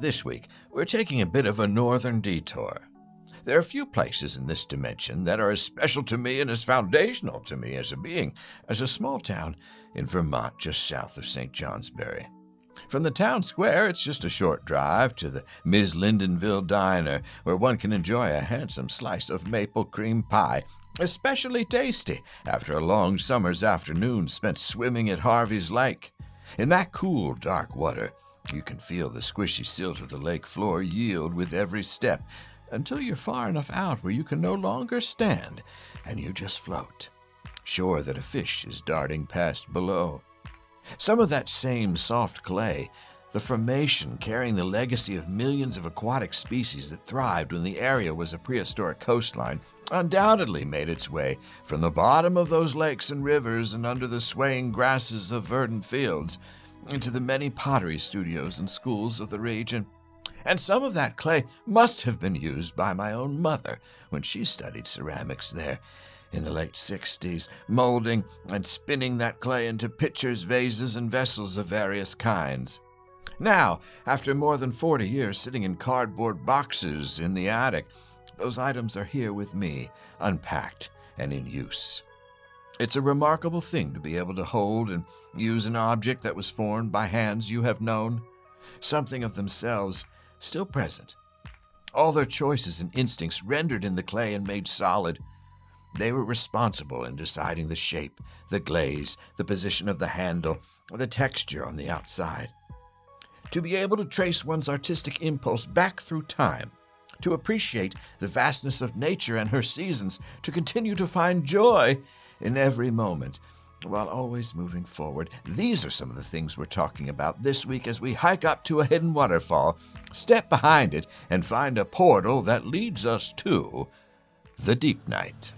This week, we're taking a bit of a northern detour. There are few places in this dimension that are as special to me and as foundational to me as a being as a small town in Vermont just south of St. Johnsbury. From the town square, it's just a short drive to the Ms. Lyndonville Diner, where one can enjoy a handsome slice of maple cream pie, especially tasty after a long summer's afternoon spent swimming at Harvey's Lake. In that cool, dark water, you can feel the squishy silt of the lake floor yield with every step until you're far enough out where you can no longer stand and you just float, sure that a fish is darting past below. Some of that same soft clay, the formation carrying the legacy of millions of aquatic species that thrived when the area was a prehistoric coastline, undoubtedly made its way from the bottom of those lakes and rivers and under the swaying grasses of verdant fields into the many pottery studios and schools of the region. And some of that clay must have been used by my own mother when she studied ceramics there in the late 60s, molding and spinning that clay into pitchers, vases, and vessels of various kinds. Now, after more than 40 years sitting in cardboard boxes in the attic, those items are here with me, unpacked and in use. It's a remarkable thing to be able to hold and use an object that was formed by hands you have known, something of themselves still present. All their choices and instincts rendered in the clay and made solid. They were responsible in deciding the shape, the glaze, the position of the handle, the texture on the outside. To be able to trace one's artistic impulse back through time, to appreciate the vastness of nature and her seasons, to continue to find joy in every moment while always moving forward. These are some of the things we're talking about this week as we hike up to a hidden waterfall, step behind it, and find a portal that leads us to the Deep Night.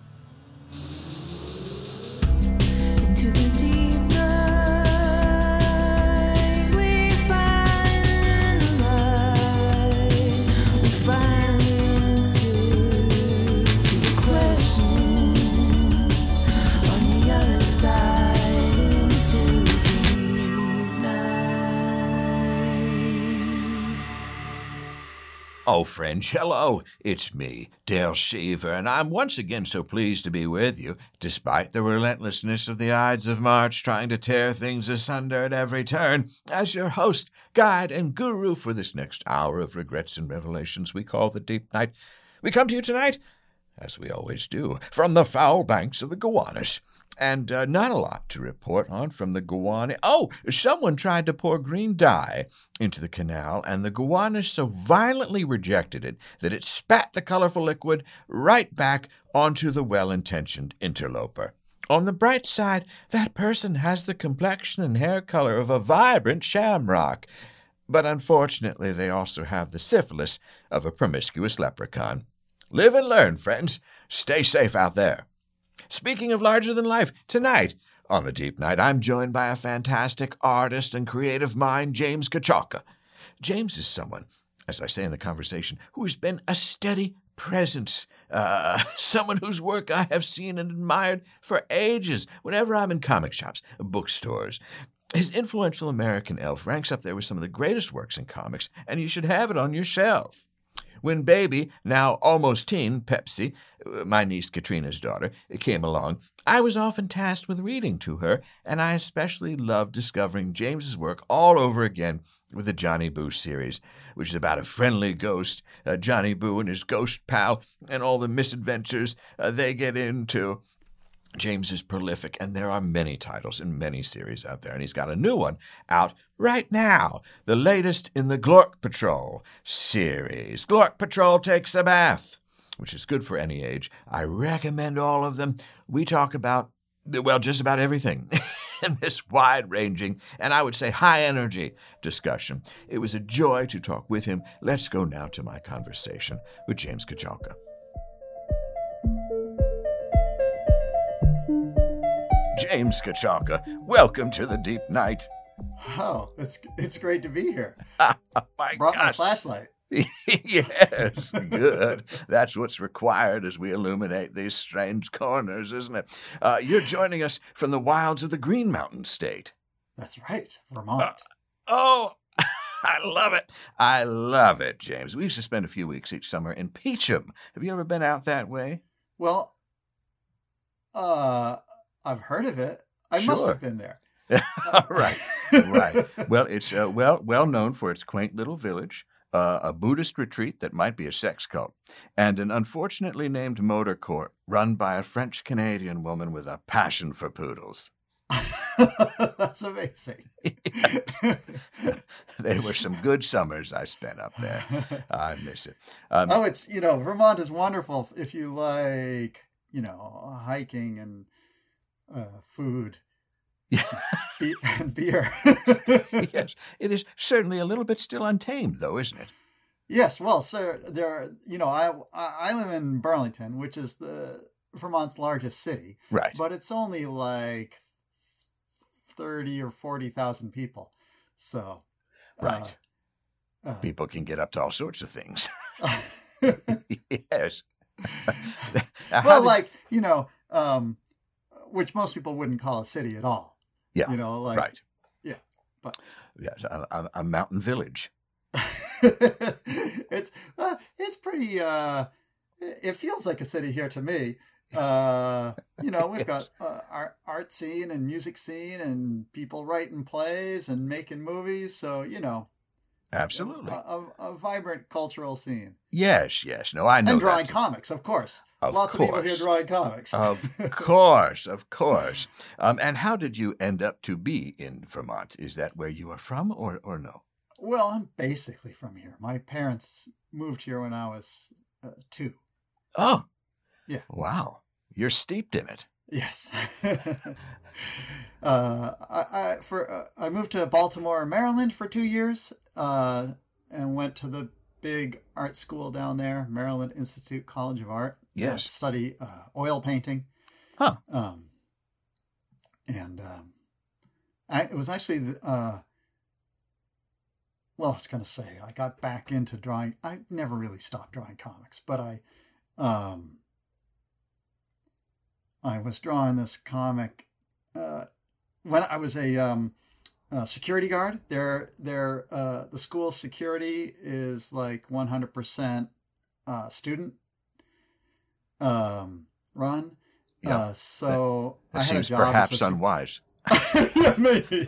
Oh, French, hello. It's me, Dale Seaver, and I'm once again so pleased to be with you, despite the relentlessness of the Ides of March trying to tear things asunder at every turn, as your host, guide, and guru for this next hour of regrets and revelations we call the Deep Night. We come to you tonight, as we always do, from the foul banks of the Gowanus. And uh, not a lot to report on from the Gowanus. Oh, someone tried to pour green dye into the canal, and the Gowanus so violently rejected it that it spat the colorful liquid right back onto the well intentioned interloper. On the bright side, that person has the complexion and hair color of a vibrant shamrock. But unfortunately, they also have the syphilis of a promiscuous leprechaun. Live and learn, friends. Stay safe out there. Speaking of larger than life, tonight on the Deep Night, I'm joined by a fantastic artist and creative mind, James Kochalka. James is someone, as I say in the conversation, who has been a steady presence, uh, someone whose work I have seen and admired for ages whenever I'm in comic shops, bookstores. His influential American Elf ranks up there with some of the greatest works in comics, and you should have it on your shelf. When baby, now almost teen, Pepsi, uh, my niece Katrina's daughter, came along, I was often tasked with reading to her, and I especially loved discovering James's work all over again with the Johnny Boo series, which is about a friendly ghost, uh, Johnny Boo and his ghost pal, and all the misadventures uh, they get into. James is prolific, and there are many titles and many series out there, and he's got a new one out right now, the latest in the Glork Patrol series. Glork Patrol takes a bath, which is good for any age. I recommend all of them. We talk about, well, just about everything. in this wide ranging and I would say high energy discussion. It was a joy to talk with him. Let's go now to my conversation with James Kochalka. James Kochalka, welcome to the deep night. Oh, it's it's great to be here. Oh my Brought my flashlight. yes, good. That's what's required as we illuminate these strange corners, isn't it? Uh, you're joining us from the wilds of the Green Mountain State. That's right, Vermont. Oh, I love it. I love it, James. We used to spend a few weeks each summer in Peacham. Have you ever been out that way? Well, uh, I've heard of it. I must have been there. right, right. Well, it's uh, well well known for its quaint little village, uh, a Buddhist retreat that might be a sex cult, and an unfortunately named motor court run by a French Canadian woman with a passion for poodles. That's amazing. they were some good summers I spent up there. I miss it. Um, oh, it's you know Vermont is wonderful if you like you know hiking and uh, food be- and beer. yes, it is certainly a little bit still untamed, though, isn't it? yes, well, sir, there are you know I I live in Burlington, which is the Vermont's largest city, Right. but it's only like thirty or forty thousand people, so Right. uh, People can get up to all sorts of things. uh, yes. Well, like you know, um, which most people wouldn't call a city at all. Yeah, you know, like right. yeah, but- yes, a, a, a mountain village. it's uh, it's pretty. Uh, it feels like a city here to me. Uh, you know, we've got uh, art, art scene and music scene and people writing plays and making movies. So you know, Absolutely. a, a, a vibrant cultural scene yes, yes. No, I know. and drawing comics, of course. Of Lots of people here drawing comics. Of course, of course. Um, and how did you end up to be in Vermont? Is that where you are from, or or no? Well, I'm basically from here. My parents moved here when I was uh, two. Oh, Yeah. Wow, you're steeped in it. Yes. uh, I, I for uh, I moved to Baltimore, Maryland, for two years, uh, and went to the big art school down there, Maryland Institute College of Art. Yes. to study uh, oil painting. Huh. Um, and um, I, it was actually the, uh, well, I was going to say I got back into drawing. I never really stopped drawing comics, but I, um, I was drawing this comic uh, when I was a um, uh, security guard. Their their uh, the school security is like one hundred percent uh, student um, run. Yeah. Uh, so That I had a seems job as perhaps a, unwise. yeah, maybe.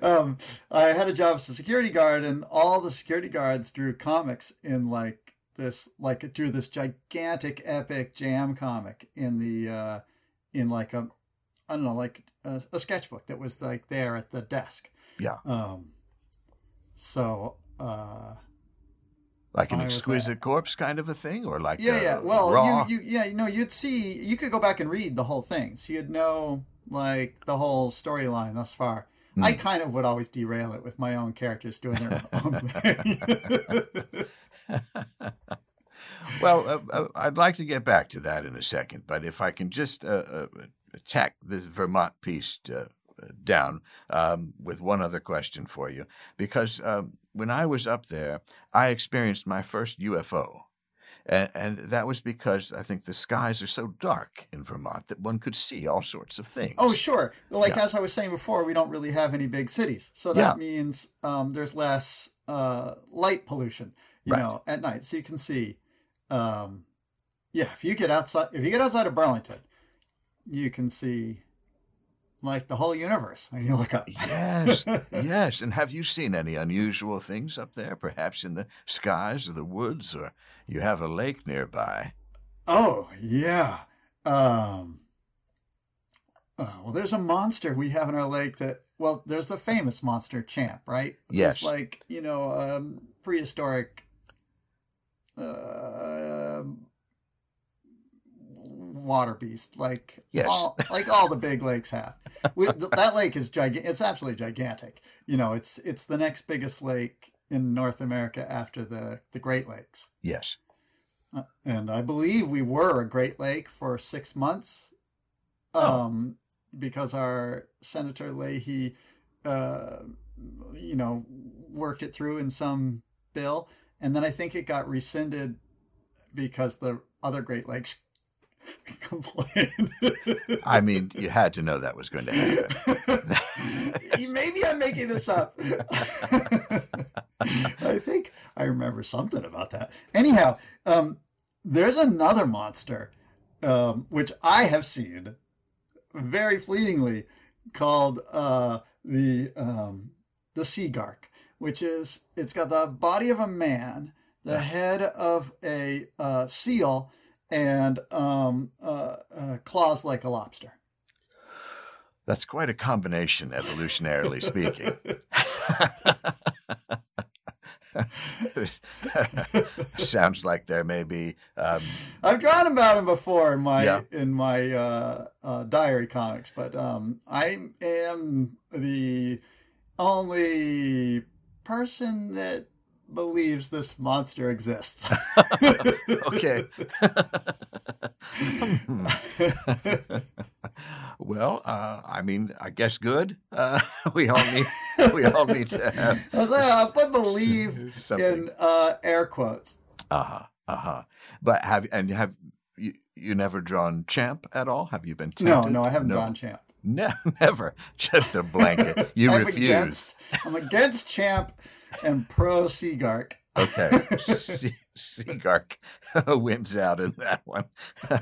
um, I had a job as a security guard, and all the security guards drew comics in like this, like drew this gigantic, epic jam comic in the, uh, in like a, I don't know, like a, a sketchbook that was like there at the desk. Yeah. Um. So, uh, Like an uh, exquisite corpse kind of a thing, or like yeah, uh, yeah. Well, raw. you, you, yeah, you know, you'd see, you could go back and read the whole thing, so you'd know like the whole storyline thus far. Hmm. I kind of would always derail it with my own characters doing their own thing. well, uh, uh, I'd like to get back to that in a second, but if I can just uh, uh, tack this Vermont piece uh, down um, with one other question for you, because um, when I was up there, I experienced my first UFO. And, and that was because I think the skies are so dark in Vermont that one could see all sorts of things. oh, sure. Like Yeah. as I was saying before, we don't really have any big cities, so that Yeah. means um, there's less uh, light pollution, you Right. know, at night. So you can see. Um, yeah, if you get outside, if you get outside of Burlington, you can see like the whole universe when you look up. Yes, yes. And have you seen any unusual things up there, perhaps in the skies or the woods, or you have a lake nearby? Oh yeah. Um. Uh, well, there's a monster we have in our lake that. Well, there's the famous monster champ, right? Yes. It's like you know, um, prehistoric. Uh, water beast, like Yes. all, like all the big lakes have. We, that lake is gigantic. It's absolutely gigantic. You know, it's it's the next biggest lake in North America after the the Great Lakes. Yes. Uh, and I believe we were a Great Lake for six months, Oh. um, because our Senator Leahy, uh, you know, worked it through in some bill, and then I think it got rescinded because the other Great Lakes complained. I mean, you had to know that was going to happen. Maybe I'm making this up. I think I remember something about that. Anyhow, um, there's another monster um, which I have seen very fleetingly called uh, the um, the sea gark, which is it's got the body of a man, the head of a uh, seal, and um, uh, uh, claws like a lobster. That's quite a combination, evolutionarily speaking. Sounds like there may be. Um, I've drawn about him before in my Yeah. in my uh, uh, diary comics, but um, I am the only person that believes this monster exists. okay. well, uh, I mean, I guess good. Uh, we all need. We all need to have I was like, I'll put believe something. in uh, air quotes. Uh huh. Uh huh. But have and have you you never drawn champ at all? Have you been No, tempted? no, I haven't no. drawn champ. No, never. Just a blanket. You I'm refuse. against. I'm against champ and pro Seagark. Okay. Se- Seagark wins out in that one.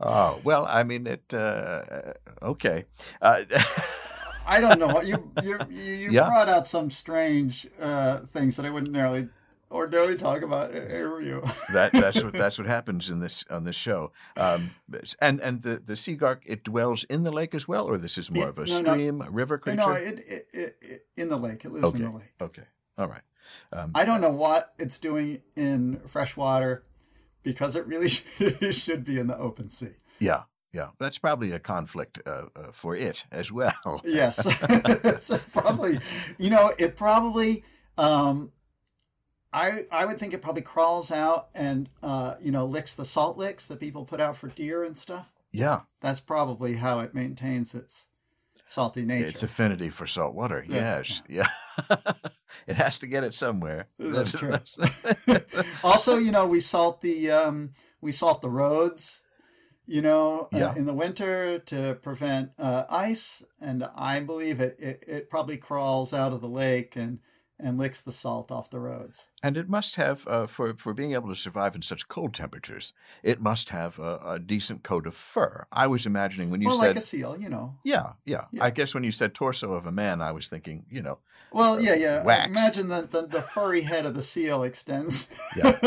oh, well, I mean, it, uh, okay. Uh, I don't know you you you, you Yeah. brought out some strange uh, things that I wouldn't ordinarily ordinarily talk about in a review. that, that's what that's what happens in this on this show. Um, and and the the Seagark it dwells in the lake as well, or this is more Yeah, of a no, no. stream, a river creature. no, it, it, it, it in the lake. It lives okay. in the lake. Okay. All right. Um, I don't know what it's doing in freshwater because it really should be in the open sea. yeah. Yeah. That's probably a conflict uh, uh, for it as well. Yes, probably. You know, it probably. Um, I I would think it probably crawls out and uh, you know licks the salt licks that people put out for deer and stuff. Yeah. That's probably how it maintains its salty nature. Its affinity for salt water. Yeah, Yes. Yeah. it has to get it somewhere. That's true. also, you know, we salt the um, we salt the roads. You know, uh, in the winter to prevent uh, ice, and I believe it, it it probably crawls out of the lake and and licks the salt off the roads. and it must have, uh, for, for being able to survive in such cold temperatures, it must have a, a decent coat of fur. I was imagining when you well, said. like a seal, you know. yeah, yeah, Yeah. I guess when you said torso of a man, I was thinking, you know, Well, yeah, yeah. Waxed. Imagine that the, the furry head of the seal extends Yeah.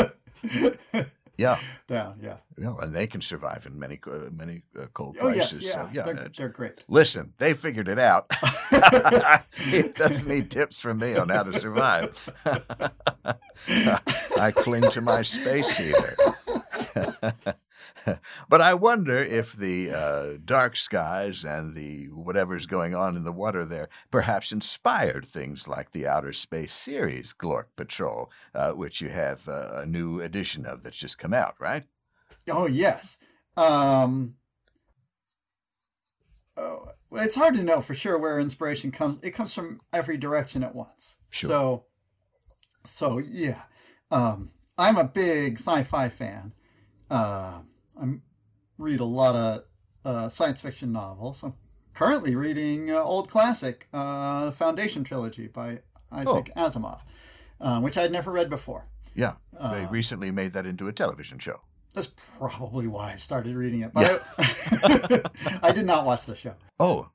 yeah, down. Yeah. yeah, and they can survive in many uh, many uh, cold Oh yes, places. yeah. So, yeah, they're, they're great. Listen, they figured it out. it doesn't need tips from me on how to survive. I cling to my space heater. but I wonder if the uh, dark skies and the whatever's going on in the water there perhaps inspired things like the Outer Space series, Glork Patrol, uh, which you have uh, a new edition of that's just come out, right? Oh yes. Um, oh, it's hard to know for sure where inspiration comes. It comes from every direction at once. Sure. So, so yeah, um, I'm a big sci-fi fan. Uh, I read a lot of uh, science fiction novels. I'm currently reading uh, old classic, uh, Foundation trilogy by Isaac Asimov, um, which I'd never read before. Yeah. They Uh, recently made that into a television show. That's probably why I started reading it. But I, I did not watch the show. Oh,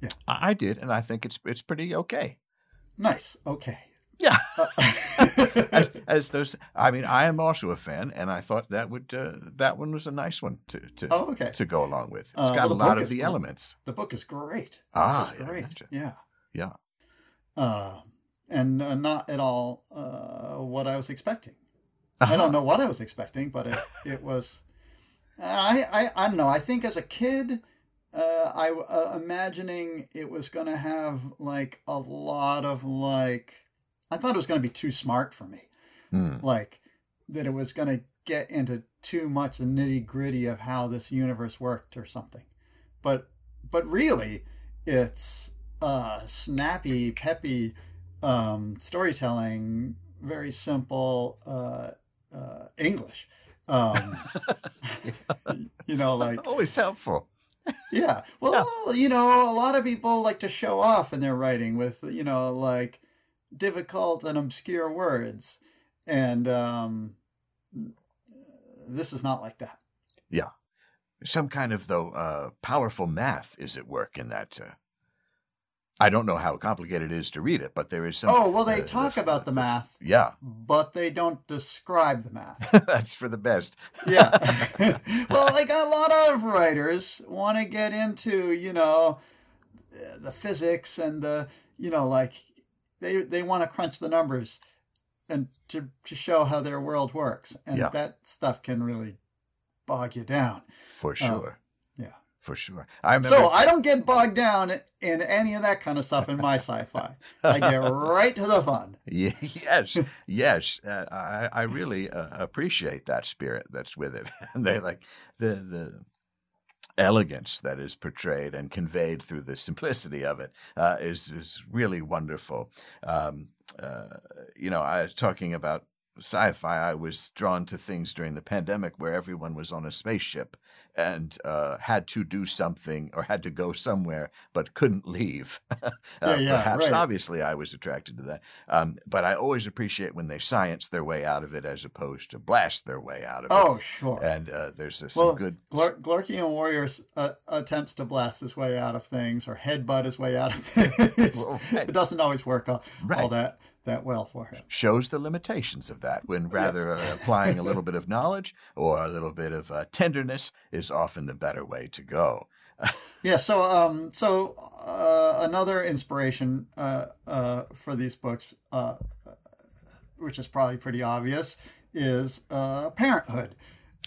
Yeah. I I did, and I think it's it's pretty okay. Nice. Okay. Yeah, as, as those. I mean, I am also a fan, and I thought that would uh, that one was a nice one to to oh, okay. to go along with. It's Uh, got well, a lot of is the elements. The book is great. Ah, it's yeah, great. gotcha. Yeah. Yeah. Uh, and uh, not at all uh, what I was expecting. I Uh-huh. don't know what I was expecting, but it, it was. I, I I don't know. I think as a kid, uh, I uh, imagining it was going to have like a lot of like. I thought it was going to be too smart for me. Hmm. like that it was going to get into too much the nitty gritty of how this universe worked or something but but really it's uh snappy peppy um storytelling very simple uh uh english um you know like Always helpful. Yeah. Well, you know, a lot of people like to show off in their writing with, you know, like difficult and obscure words. And um, this is not like that. Yeah. Some kind of though uh, powerful math is at work in that. Uh, I don't know how complicated it is to read it, but there is some. Oh, well, they uh, talk about the math, Yeah, but they don't describe the math. that's for the best. Yeah. well, like a lot of writers want to get into, you know, the physics and the, you know, like they they want to crunch the numbers and to to show how their world works. And Yeah. that stuff can really bog you down. For sure. Oh, yeah. For sure. I remember. So I don't get bogged down in any of that kind of stuff in my sci-fi. I get right to the fun. Yes, yes. Uh, I I really uh, appreciate that spirit that's with it, and they like the the elegance that is portrayed and conveyed through the simplicity of it uh, is is really wonderful. Um, uh, you know, I was talking about sci-fi. I was drawn to things during the pandemic where everyone was on a spaceship and uh, had to do something or had to go somewhere but couldn't leave. uh, Yeah, yeah, perhaps right. obviously I was attracted to that. Um, but I always appreciate when they science their way out of it as opposed to blast their way out of Oh, it. Oh, sure. And uh, there's uh, some Well, good. Glor- Glorkian Warriors uh, attempts to blast his way out of things or headbutt his way out of things. Well, right. It doesn't always work all, all Right. that that well for him. shows the limitations of that when rather uh, applying a little bit of knowledge or a little bit of uh, tenderness is often the better way to go. Yeah. So, um, so uh, another inspiration uh, uh, for these books, uh, which is probably pretty obvious, is uh, parenthood.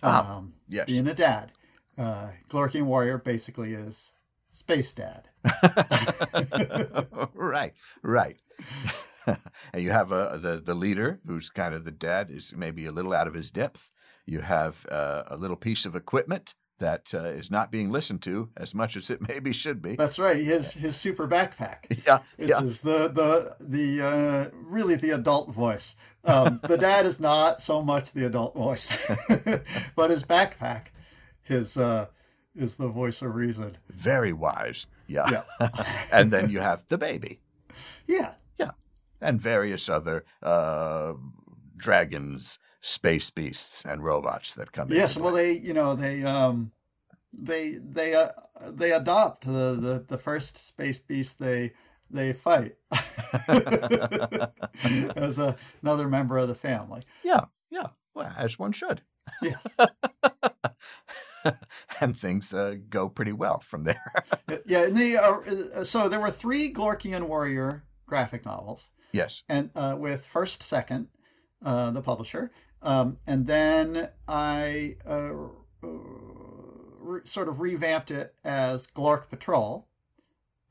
Um, yes. Being a dad. Uh, Glorkian Warrior basically is space dad. right, right. and you have uh, the the leader, who's kind of the dad, is maybe a little out of his depth. You have uh, a little piece of equipment that uh, is not being listened to as much as it maybe should be. That's right. His his super backpack. yeah, Which yeah, is the the the uh, really the adult voice. Um, the dad is not so much the adult voice, but his backpack, his uh, is the voice of reason. very wise. Yeah, Yeah. and then you have the baby Yeah, Yeah. and various other uh, dragons, space beasts, and robots that come in. yes. Well, they you know they um they they uh, they adopt the, the the first space beast they they fight as a, another member of the family. Yeah, yeah. Well, as one should. Yes. and things uh, go pretty well from there. Yeah, and they are, uh, so there were three Glorkian Warrior graphic novels, yes. and uh, with First Second, uh, the publisher, um, and then I uh, uh, re- sort of revamped it as Glork Patrol,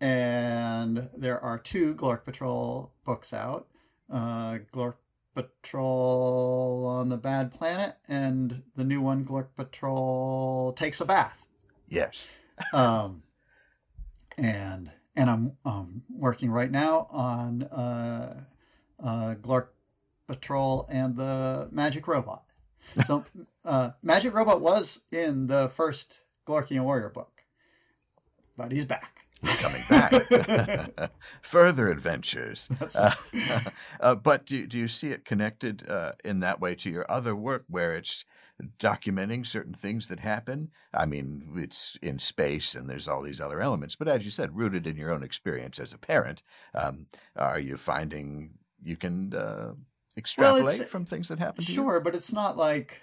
and there are two Glork Patrol books out, uh, Glork Patrol on the Bad Planet, and the new one, Glork Patrol Takes a Bath Yes. um, and and I'm um, working right now on uh, uh, Glork Patrol and the Magic Robot. So uh, Magic Robot was in the first Glorkian Warrior book, but he's back. He's coming back. Further adventures. Uh, uh, but do, do you see it connected uh, in that way to your other work where it's documenting certain things that happen? I mean, it's in space and there's all these other elements, but as you said, rooted in your own experience as a parent, um, are you finding you can uh, extrapolate from things that happen to you? Sure, but it's not like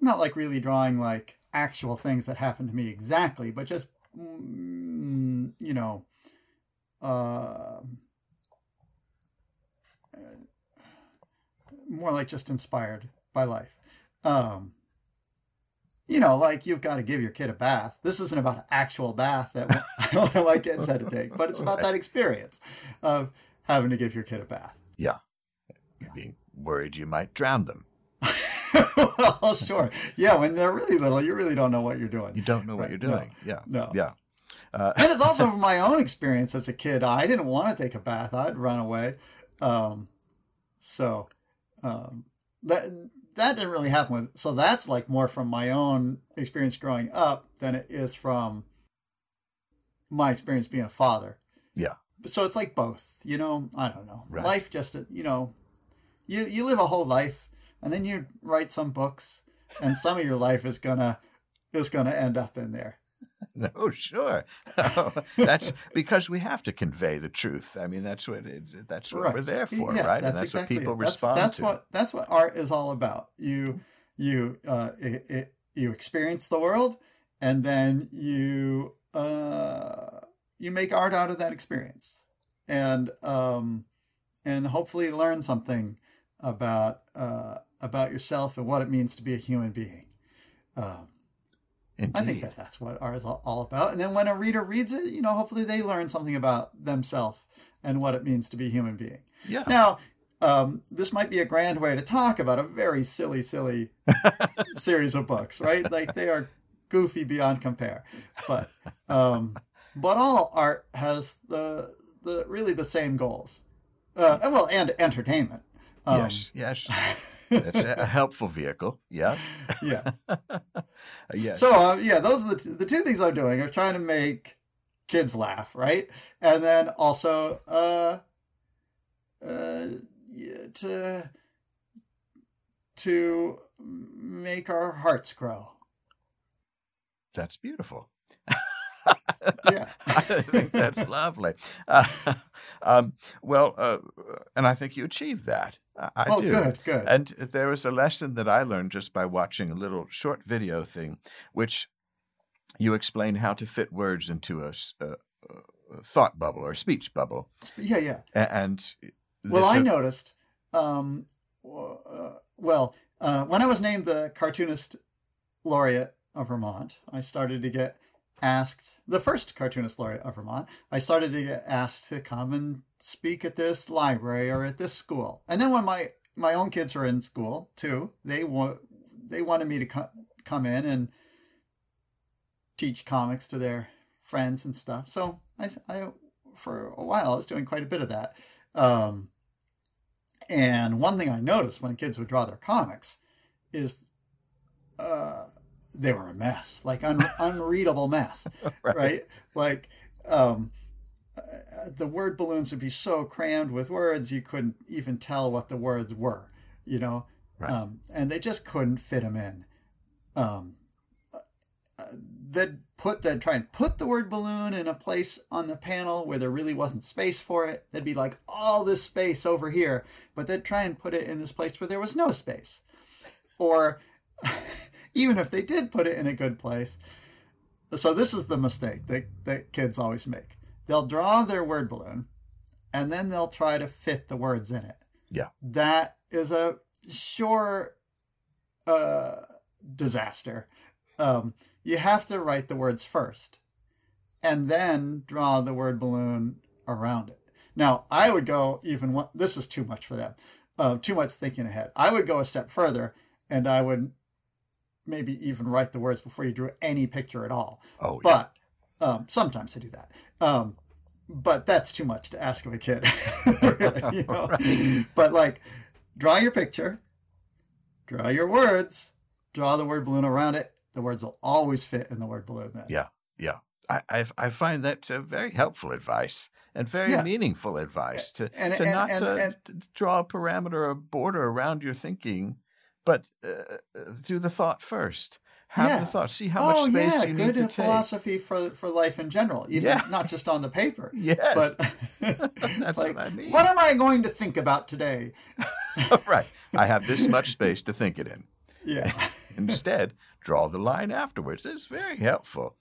I'm not like really drawing like actual things that happen to me exactly, but just mm, you know, uh, more like just inspired by life. Um, you know, like you've got to give your kid a bath. This isn't about an actual bath that one of my kids had to take, but it's about that experience of having to give your kid a bath. Yeah. Worried you might drown them. well, sure. Yeah, when they're really little, you really don't know what you're doing. You don't know what you're no, doing. Yeah. no. Yeah. Uh, and it's also from my own experience as a kid. I didn't want to take a bath. I'd run away. Um, so um, that that didn't really happen with. So that's like more from my own experience growing up than it is from my experience being a father. Yeah. So it's like both, you know. I don't know. Right. Life just, you know, you you live a whole life, and then you write some books, and some of your life is gonna is gonna end up in there. No, sure. that's because we have to convey the truth. I mean, that's what it's, that's what we're there for, Yeah, right? That's and that's exactly what people it. That's, that's to. what that's what art is all about. You you uh it, it, you experience the world, and then you uh you make art out of that experience, and um and hopefully learn something about uh about yourself and what it means to be a human being. Um, I think that that's what art is all about. And then when a reader reads it, you know, hopefully they learn something about themselves and what it means to be a human being. yeah. Now, um, this might be a grand way to talk about a very silly, silly series of books, right? Like they are goofy beyond compare. But um, but all art has the the really the same goals. Uh, and well, and entertainment. Um, yes. Yes. That's a, a helpful vehicle. Yes. Yeah. yes. So uh, yeah, those are the t- the two things I'm doing. are trying to make kids laugh, right? And then also uh, uh, to to make our hearts grow. that's beautiful. Yeah. I think that's lovely. Uh, um, well, uh, and I think you achieved that. I, I oh, do. good, good. And there was a lesson that I learned just by watching a little short video thing, which you explain how to fit words into a thought bubble or speech bubble. yeah, yeah. And Well, I noticed. Um, uh, well, uh, when I was named the cartoonist laureate of Vermont, I started to get asked the first cartoonist laureate of Vermont. I started to get asked to come and speak at this library or at this school. And then when my my own kids were in school too, they want they wanted me to co- come in and teach comics to their friends and stuff. So I for a while I was doing quite a bit of that. Um, and one thing I noticed when kids would draw their comics is uh, they were a mess, like un- unreadable mess, right. Like um, uh, the word balloons would be so crammed with words you couldn't even tell what the words were, you know, Right. um, and they just couldn't fit them in. Um, uh, they'd put they'd try and put the word balloon in a place on the panel where there really wasn't space for it. There'd be like all this space over here, but they'd try and put it in this place where there was no space. Or even if they did put it in a good place. So this is the mistake that, that kids always make. They'll draw their word balloon and then they'll try to fit the words in it. Yeah. That is a sure uh, disaster. Um, you have to write the words first and then draw the word balloon around it. Now, I would go even one, this is too much for them, uh, too much thinking ahead. I would go a step further and I would maybe even write the words before you drew any picture at all. oh, yeah. But um, sometimes I do that. Um, but that's too much to ask of a kid. really, you know? But like, draw your picture, draw your words, draw the word balloon around it. The words will always fit in the word balloon then. Yeah. Yeah. I, I, I find that uh, very helpful advice and very Yeah. meaningful advice to, And- to and- not and- and- to draw a parameter or a border around your thinking, but uh, uh, do the thought first. Have Yeah. the thought. See how oh much space yeah, you good need to take. philosophy for for life in general, even Yeah. not just on the paper. Yes. But That's like, what I mean. what am I going to think about today? right. I have this much space to think it in. Yeah, Instead, draw the line afterwards. It's very helpful.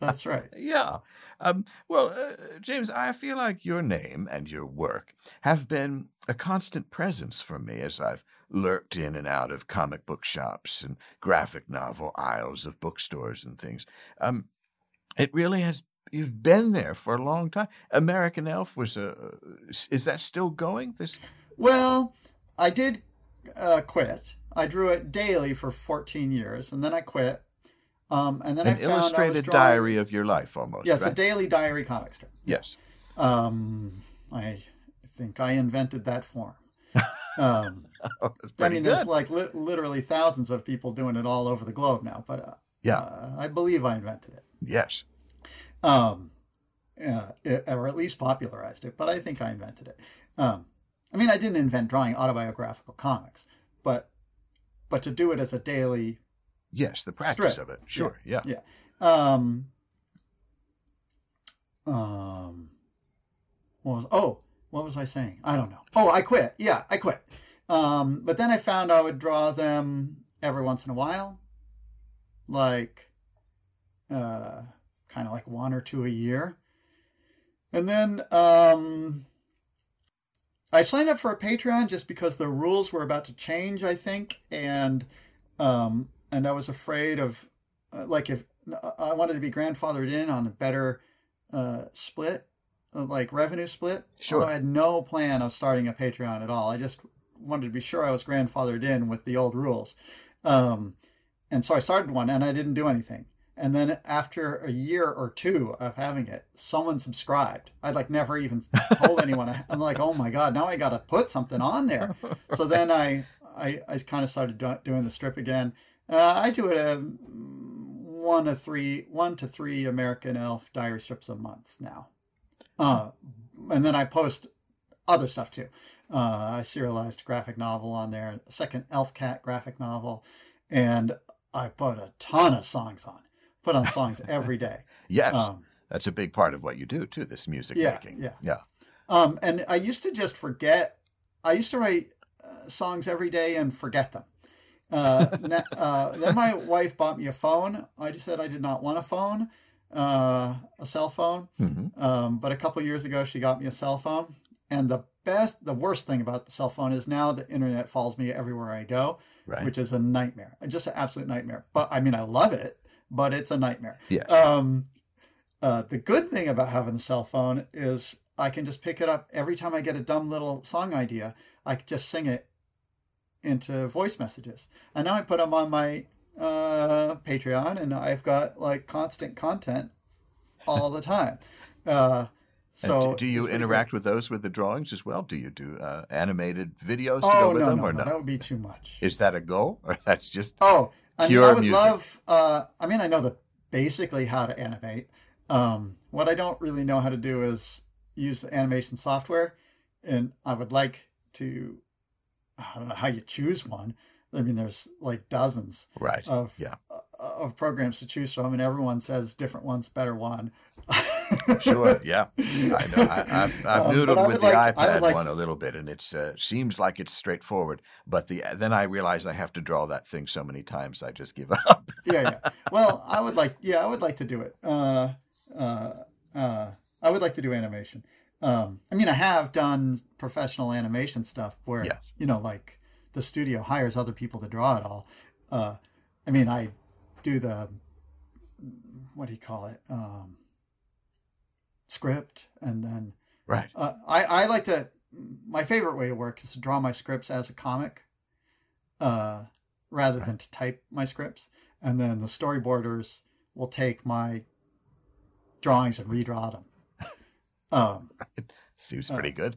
that's right. Yeah. Um, well, uh, James, I feel like your name and your work have been a constant presence for me as I've lurked in and out of comic book shops and graphic novel aisles of bookstores and things. Um, it really has. You've been there for a long time. American Elf was a. Is that still going? This. Well, I did uh, quit. I drew it daily for 14 years, and then I quit. Um, and then I An found I was illustrated drawing, diary of your life, almost. Yes, a daily diary comic strip. yes. Um, I think I invented that form. Um, Oh, I mean, good. there's like li- literally thousands of people doing it all over the globe now, but uh, Yeah. uh, I believe I invented it. yes. um, uh, or at least popularized it. But I think I invented it. Um, I mean, I didn't invent drawing autobiographical comics, but but to do it as a daily, Yes, the practice Strip. of it. Sure. Yeah. yeah. Um, um, what was oh what was I saying? I don't know. Oh, I quit. Yeah, I quit. Um, but then I found I would draw them every once in a while, like uh, kind of like one or two a year. And then um, I signed up for a Patreon just because the rules were about to change, I think, and um, and I was afraid of uh, like if I wanted to be grandfathered in on a better uh, split, uh, like revenue split. Sure. I had no plan of starting a Patreon at all. I just wanted to be sure I was grandfathered in with the old rules. Um, and so I started one and I didn't do anything. And then after a year or two of having it, someone subscribed. I'd like never even told anyone. I'm like, oh my God, now I got to put something on there. So then I, I, I kind of started do- doing the strip again. Uh, I do it a one to three, one to three American Elf diary strips a month now. Uh, and then I post other stuff too. Uh, I serialized a graphic novel on there, a second Elf Cat graphic novel, and I put a ton of songs on. Put on songs every day. Yes. Um, That's a big part of what you do too. This music Yeah, making. yeah. Yeah. Um, and I used to just forget. I used to write uh, songs every day and forget them. Uh, na- uh, then my wife bought me a phone. I just said I did not want a phone, uh, a cell phone. hmm Um, but a couple years ago, she got me a cell phone. And the best, the worst thing about the cell phone is now the internet follows me everywhere I go, Right. which is a nightmare. Just an absolute nightmare. But I mean, I love it, but it's a nightmare. yes. Um, uh, the good thing about having the cell phone is I can just pick it up every time I get a dumb little song idea. I just sing it into voice messages, and now I put them on my uh, Patreon, and I've got like constant content all the time. Uh, so do, you interact with those with the drawings as well? Do you do uh, animated videos to go Oh with no, them no, or no, no? that would be too much. Is that a goal or that's just Oh, I mean, I would music. love. Uh, I mean, I know the basically how to animate. Um, what I don't really know how to do is use the animation software, and I would like to. I don't know how you choose one. I mean, there's like dozens right? of yeah. of programs to choose from, and everyone says different one's better one. Sure. Yeah. I know. I, I've, I've Um, noodled I with would the like- iPad like one to- a little bit, and it's uh, seems like it's straightforward. But the then I realize I have to draw that thing so many times, I just give up. yeah, yeah. Well, I would like, yeah, I would like to do it. Uh, uh, uh, I would like to do animation. Um, I mean, I have done professional animation stuff where, Yes. you know, like the studio hires other people to draw it all. Uh, I mean, I do the, what do you call it? Um, script and then right. uh, I, I like to my favorite way to work is to draw my scripts as a comic uh, rather than to type my scripts and then the storyboarders will take my drawings and redraw them um, Seems uh, pretty good.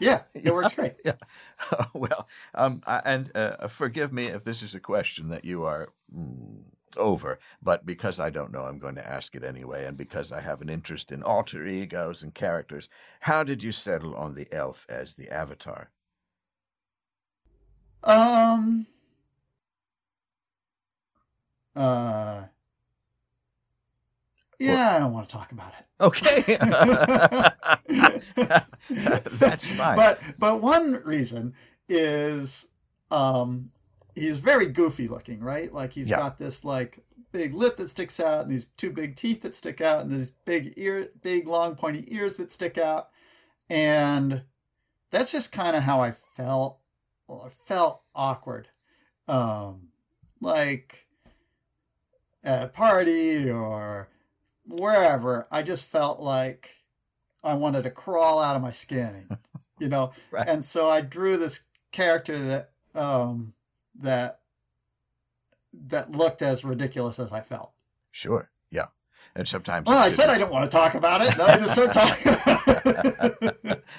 yeah it works great Yeah. well, um, I, and uh, forgive me if this is a question that you are mm, over, but because I don't know, I'm going to ask it anyway, and because I have an interest in alter egos and characters, how did you settle on the elf as the avatar? um uh yeah i don't want to talk about it Okay. That's fine. But but one reason is um he's very goofy looking, right? Like he's Yeah. got this like big lip that sticks out and these two big teeth that stick out and these big ear big long pointy ears that stick out. And that's just kind of how I felt. Well, I felt awkward. Um like at a party or wherever, I just felt like I wanted to crawl out of my skin, you know. Right. And so I drew this character that um, that that looked as ridiculous as I felt. Sure. And sometimes. Well, I said I don't want to talk about it. I just start talking about it.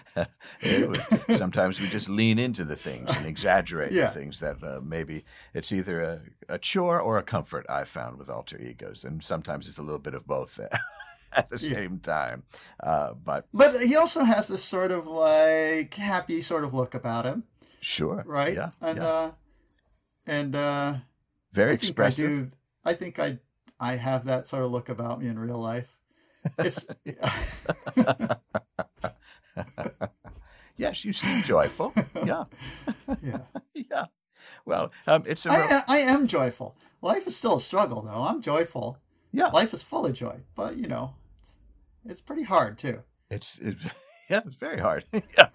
It was- sometimes we just lean into the things and exaggerate Yeah. the things that uh, maybe it's either a, a chore or a comfort I've found with alter egos. And sometimes it's a little bit of both at the same time. Uh, but But he also has this sort of like happy sort of look about him, sure. right? Yeah. And yeah. uh and uh Very I expressive. I do I think I I have that sort of look about me in real life. It's Yes, you seem joyful. yeah. yeah. Yeah. Well, um, it's a. I, real- I I am joyful. Life is still a struggle though. I'm joyful. yeah. Life is full of joy, but you know, it's it's pretty hard too. It's it, yeah, it's very hard. yeah.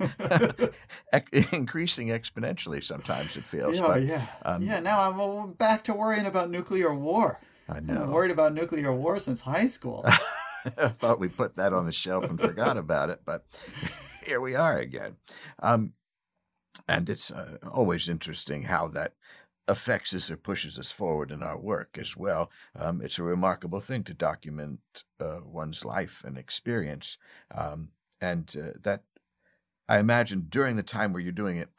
Increasing exponentially sometimes it feels. Yeah, but yeah. um, yeah, now I'm uh, back to worrying about nuclear war. I I've know. been worried about nuclear war since high school. I thought we put that on the shelf and forgot about it, but here we are again. Um, and it's uh, always interesting how that affects us or pushes us forward in our work as well. Um, it's a remarkable thing to document uh, one's life and experience. Um, and uh, that, I imagine, during the time where you're doing it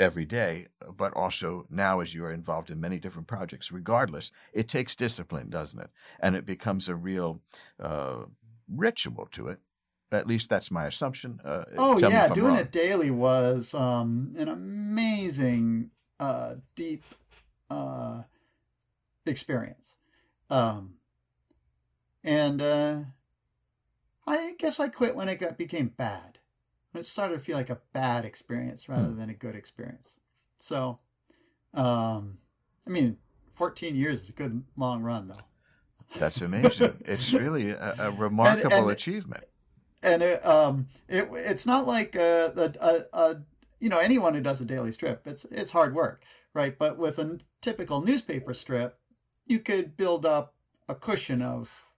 every day, but also now as you are involved in many different projects, regardless, it takes discipline, doesn't it? And it becomes a real uh, ritual to it. At least that's my assumption. Uh, Oh yeah, doing wrong. it daily was um, an amazing, uh, deep uh, experience, um, and uh, I guess I quit when it got became bad. It started to feel like a bad experience rather Hmm. than a good experience. So, um, I mean, fourteen years is a good long run though. That's amazing. it's really a, a remarkable and- achievement. and it, um, it it's not like uh, the uh, uh, you know anyone who does a daily strip. It's it's hard work, right? But with a typical newspaper strip, you could build up a cushion of,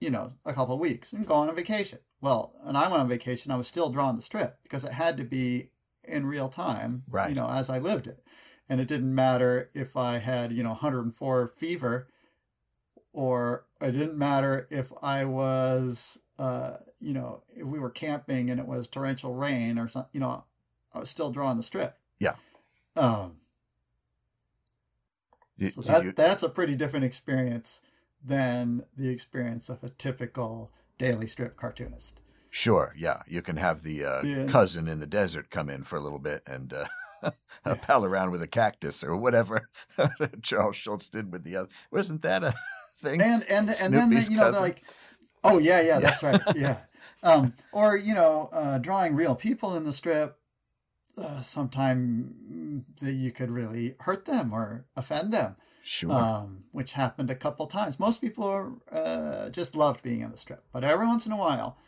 you know, a couple of weeks and go on a vacation. Well, and I went on vacation. I was still drawing the strip because it had to be in real time, Right. You know, as I lived it, and it didn't matter if I had you know 104 fever or it didn't matter if I was, uh, you know, if we were camping and it was torrential rain or something, you know, I was still drawing the strip. Yeah. Um, so that, you- that's a pretty different experience than the experience of a typical daily strip cartoonist. Sure, yeah. You can have the uh, Yeah. cousin in the desert come in for a little bit and uh, pal around with a cactus or whatever Charles Schulz did with the other. Wasn't that a thing? And and and then Snoopy's the, you know like, oh yeah yeah that's right yeah, um, or you know uh, drawing real people in the strip. Uh, sometime that you could really hurt them or offend them. Sure. um, which happened a couple times. Most people uh, just loved being in the strip, but every once in a while,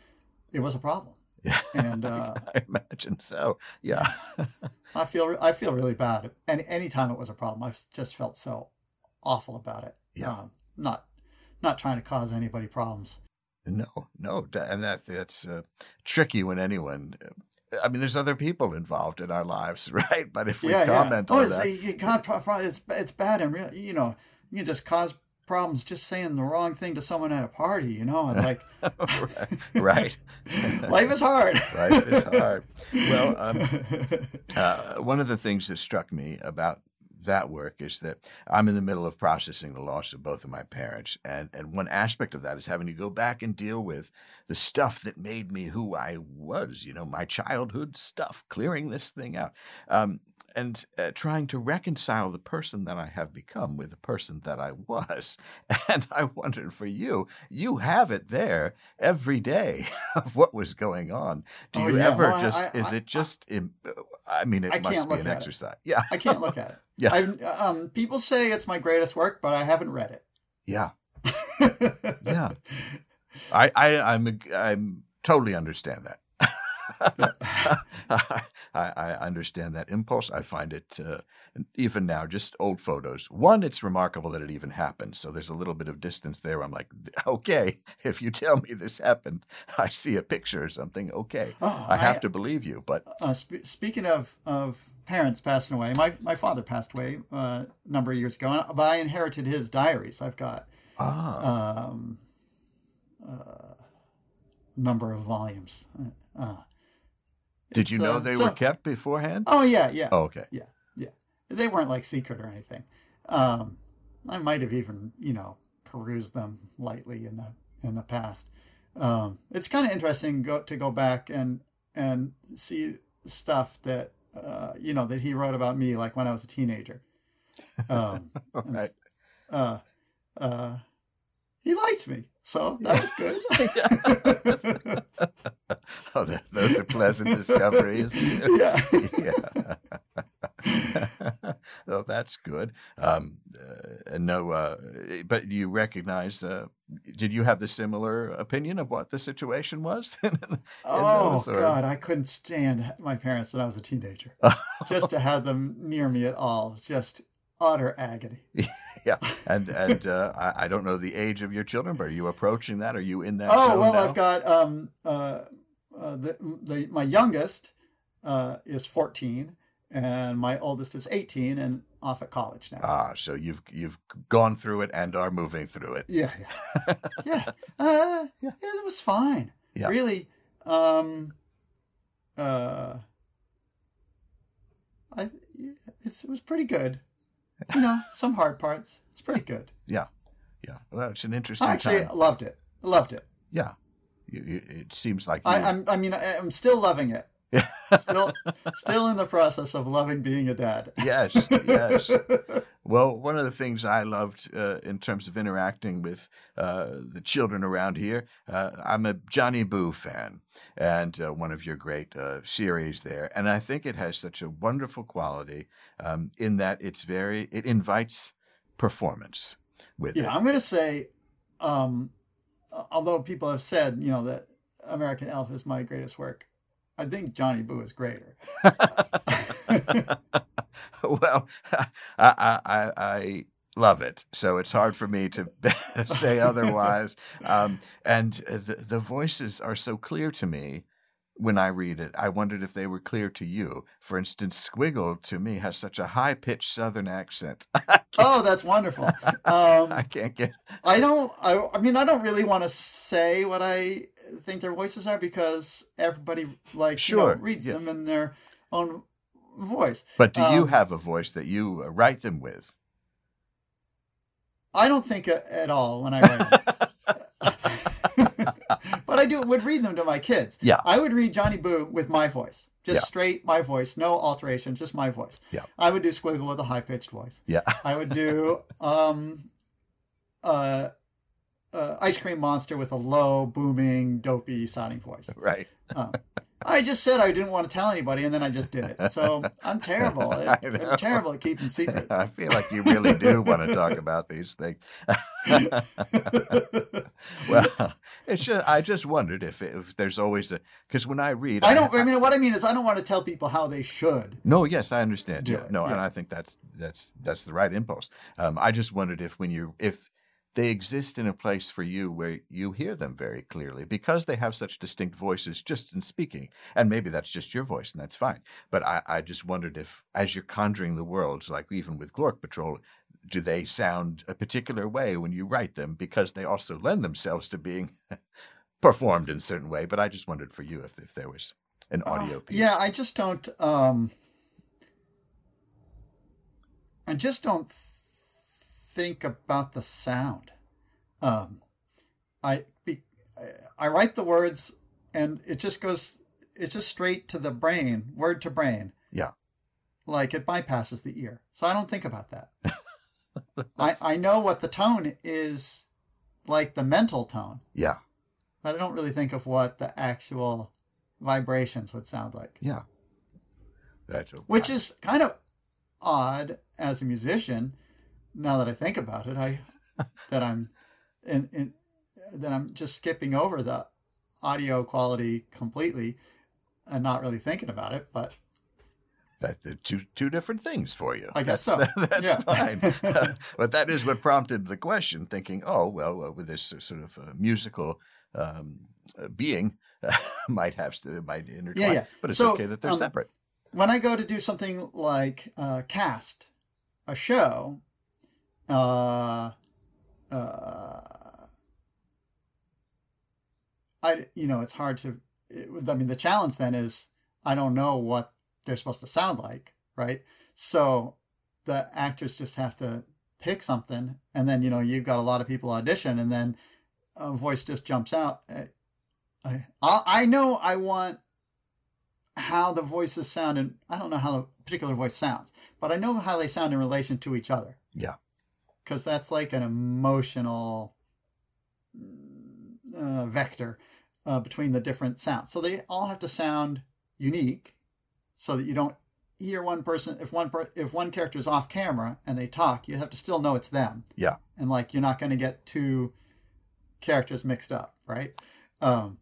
it was a problem. yeah. And uh, I imagine so. Yeah. I feel I feel really bad. And Any anytime it was a problem, I've just felt so awful about it. Yeah. Um, not not trying to cause anybody problems. No, no, and that that's uh, tricky when anyone. I mean, there's other people involved in our lives, right? But if we yeah, comment yeah. Oh, on it's, that, you can't. It's it's bad and real. You know, you can just cause problems just saying the wrong thing to someone at a party. You know, and like right, life is hard. right, it's hard. Well, um, uh, one of the things that struck me about that work is that I'm in the middle of processing the loss of both of my parents, and and one aspect of that is having to go back and deal with the stuff that made me who I was. You know, my childhood stuff, clearing this thing out. Um, and uh, trying to reconcile the person that I have become with the person that I was. And I wondered for you, you have it there every day of what was going on. Do Oh, you yeah. ever Well, just, I- is I- it just, I mean, it I must be an exercise. Yeah. I can't look at it. Yeah. I've, um, people say it's my greatest work, but I haven't read it. Yeah. Yeah. I, I, I'm, I'm totally understand that. I, I understand that impulse. I find it, uh, even now, just old photos. One, it's remarkable that it even happened. So there's a little bit of distance there. I'm like, okay, if you tell me this happened, I see a picture or something. Okay, Oh, I have I- to believe you. But uh, sp- speaking of, of parents passing away, my, my father passed away uh, a number of years ago, but I inherited his diaries. I've got ah, um, uh, number of volumes. Uh, Did you know uh, they so- were kept beforehand? Oh yeah, yeah, Oh, okay. yeah, yeah. They weren't like secret or anything. Um, I might have even you know perused them lightly in the in the past. Um, it's kind of interesting go, to go back and and see stuff that uh, you know that he wrote about me like when I was a teenager. Um, Right. s- uh, uh, he likes me, so that was good. Oh, th- those are pleasant discoveries. Yeah. yeah. well, that's good. Um, uh, and no, uh, but you recognize? Uh, did you have the similar opinion of what the situation was? in Oh those, or- God, I couldn't stand my parents when I was a teenager. just to have them near me at all, just utter agony. yeah, and and uh, I, I don't know the age of your children, but are you approaching that? Are you in that? Oh well, now? I've got um uh, uh the, the my youngest uh is fourteen, and my oldest is eighteen and off at college now. Ah, so you've you've gone through it and are moving through it. Yeah, yeah, yeah. Uh, yeah. It was fine. Yeah. Really. Um. Uh. I. It's, it was pretty good. You know, some hard parts. It's pretty good. Yeah, yeah. Well, it's an interesting I actually time. loved it. Loved it. Yeah, you, you, it seems like I, I'm. I mean, I, I'm still loving it. Still, still in the process of loving being a dad. yes, yes. Well, one of the things I loved uh, in terms of interacting with uh, the children around here, uh, I'm a Johnny Boo fan, and uh, one of your great uh, series there, and I think it has such a wonderful quality um, in that it's very it invites performance with Yeah, it. I'm going to say, um, although people have said, you know, that American Elf is my greatest work, I think Johnny Boo is greater. well, I, I, I, love it. So it's hard for me to say otherwise. Um, and the, the voices are so clear to me when I read it. I wondered if they were clear to you. For instance, Squiggle to me has such a high pitched Southern accent. Oh, that's wonderful. Um, I can't get. I don't. I, I mean, I don't really want to say what I think their voices are because everybody like Sure, you know, reads yeah. them in their own voice. But do you Um, have a voice that you uh, write them with? I don't think a- at all when I write them. but I do would read them to my kids. Yeah. I would read Johnny Boo with my voice, just Yeah. straight my voice, no alteration, just my voice. Yeah. I would do Squiggle with a high pitched voice. Yeah. I would do um, uh, uh, Ice Cream Monster with a low, booming, dopey sounding voice. right. I just said I didn't want to tell anybody, and then I just did it. So I'm terrible. I. I'm terrible at keeping secrets. I feel like you really do want to talk about these things. well, it's just, I just wondered if, if there's always a because when I read, I don't. I mean, what I mean is, I don't want to tell people how they should. No, yes, I understand. Yeah, it, no, and. I think that's that's that's the right impulse. Um, I just wondered if when you if they exist in a place for you where you hear them very clearly because they have such distinct voices just in speaking, and maybe that's just your voice and that's fine. But I, I just wondered if as you're conjuring the worlds, like even with Glork Patrol, do they sound a particular way when you write them because they also lend themselves to being performed in a certain way? But I just wondered for you if if there was an audio piece. Yeah, I just don't. Um, I just don't think about the sound. Um, I be, I write the words, and it just goes. It's just straight to the brain, word to brain. Yeah. Like it bypasses the ear, so I don't think about that. I I know what the tone is, like the mental tone, yeah, but I don't really think of what the actual vibrations would sound like yeah. That's which is kind of odd as a musician. Now that I think about it, I that I'm in, in that I'm just skipping over the audio quality completely and not really thinking about it. But that they're two two different things for you. I guess that's, so. That's Yeah. fine. but that is what prompted the question. Thinking, oh well, uh, with this uh, sort of uh, musical um, uh, being, might have to might intertwine. Yeah, yeah. But it's So, okay that they're um, separate. when I go to do something like uh, cast a show, uh, uh, I you know it's hard to. It, I mean, the challenge then is I don't know what they're supposed to sound like, right? So the actors just have to pick something, and then you know you've got a lot of people audition, and then a voice just jumps out. I I, I know I want how the voices sound, and I don't know how the particular voice sounds, but I know how they sound in relation to each other. Yeah. Because that's like an emotional uh, vector uh, between the different sounds. So they all have to sound unique, so that you don't hear one person if one per, if one character is off camera and they talk, you have to still know it's them. Yeah. and like you're not going to get two characters mixed up, right? Um,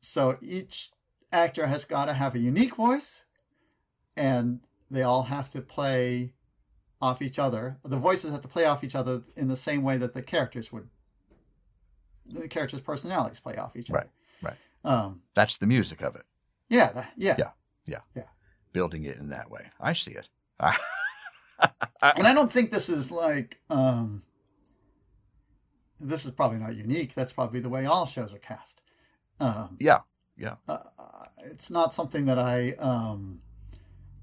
so each actor has got to have a unique voice, and they all have to play off each other. The voices have to play off each other in the same way that the characters would. The characters' personalities play off each other. Right, right. Um, That's the music of it, yeah, that, yeah. Yeah. building it in that way. I see it. And I don't think this is like. Um, this is probably not unique. That's probably the way all shows are cast. Um, yeah, yeah. it's not something that I um,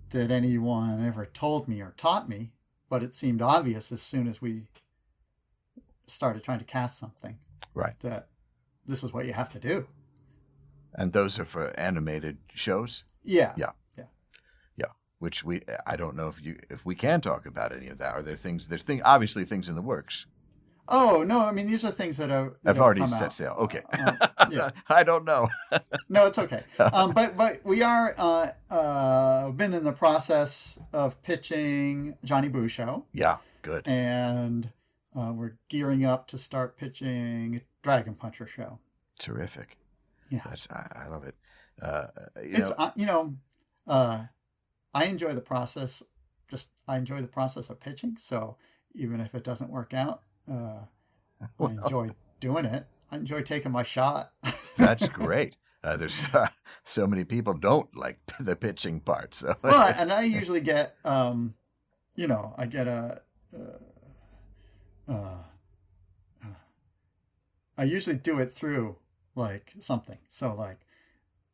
that anyone ever told me or taught me, but it seemed obvious as soon as we started trying to cast something Right. that this is what you have to do. And those are for animated shows. Yeah. Yeah. Yeah. Yeah. Which we I don't know if you if we can talk about any of that. Are there things there's thing obviously things in the works. Oh no! I mean, these are things that have I've have already set out. sail. Okay. Um, yeah. I don't know. No, it's okay. Um, but but we are uh, uh, been in the process of pitching Johnny Boo show, Yeah, good. and uh, we're gearing up to start pitching Dragon Puncher show. Terrific. Yeah. That's I, I love it. Uh, you it's know, uh, you know, uh, I enjoy the process. Just I enjoy the process of pitching. So even if it doesn't work out, uh, I enjoy doing it. I enjoy taking my shot. that's great. Uh, there's uh, so many people don't like the pitching part. So well, and I usually get, um, you know, I get a, uh, uh, uh, I usually do it through like something. So like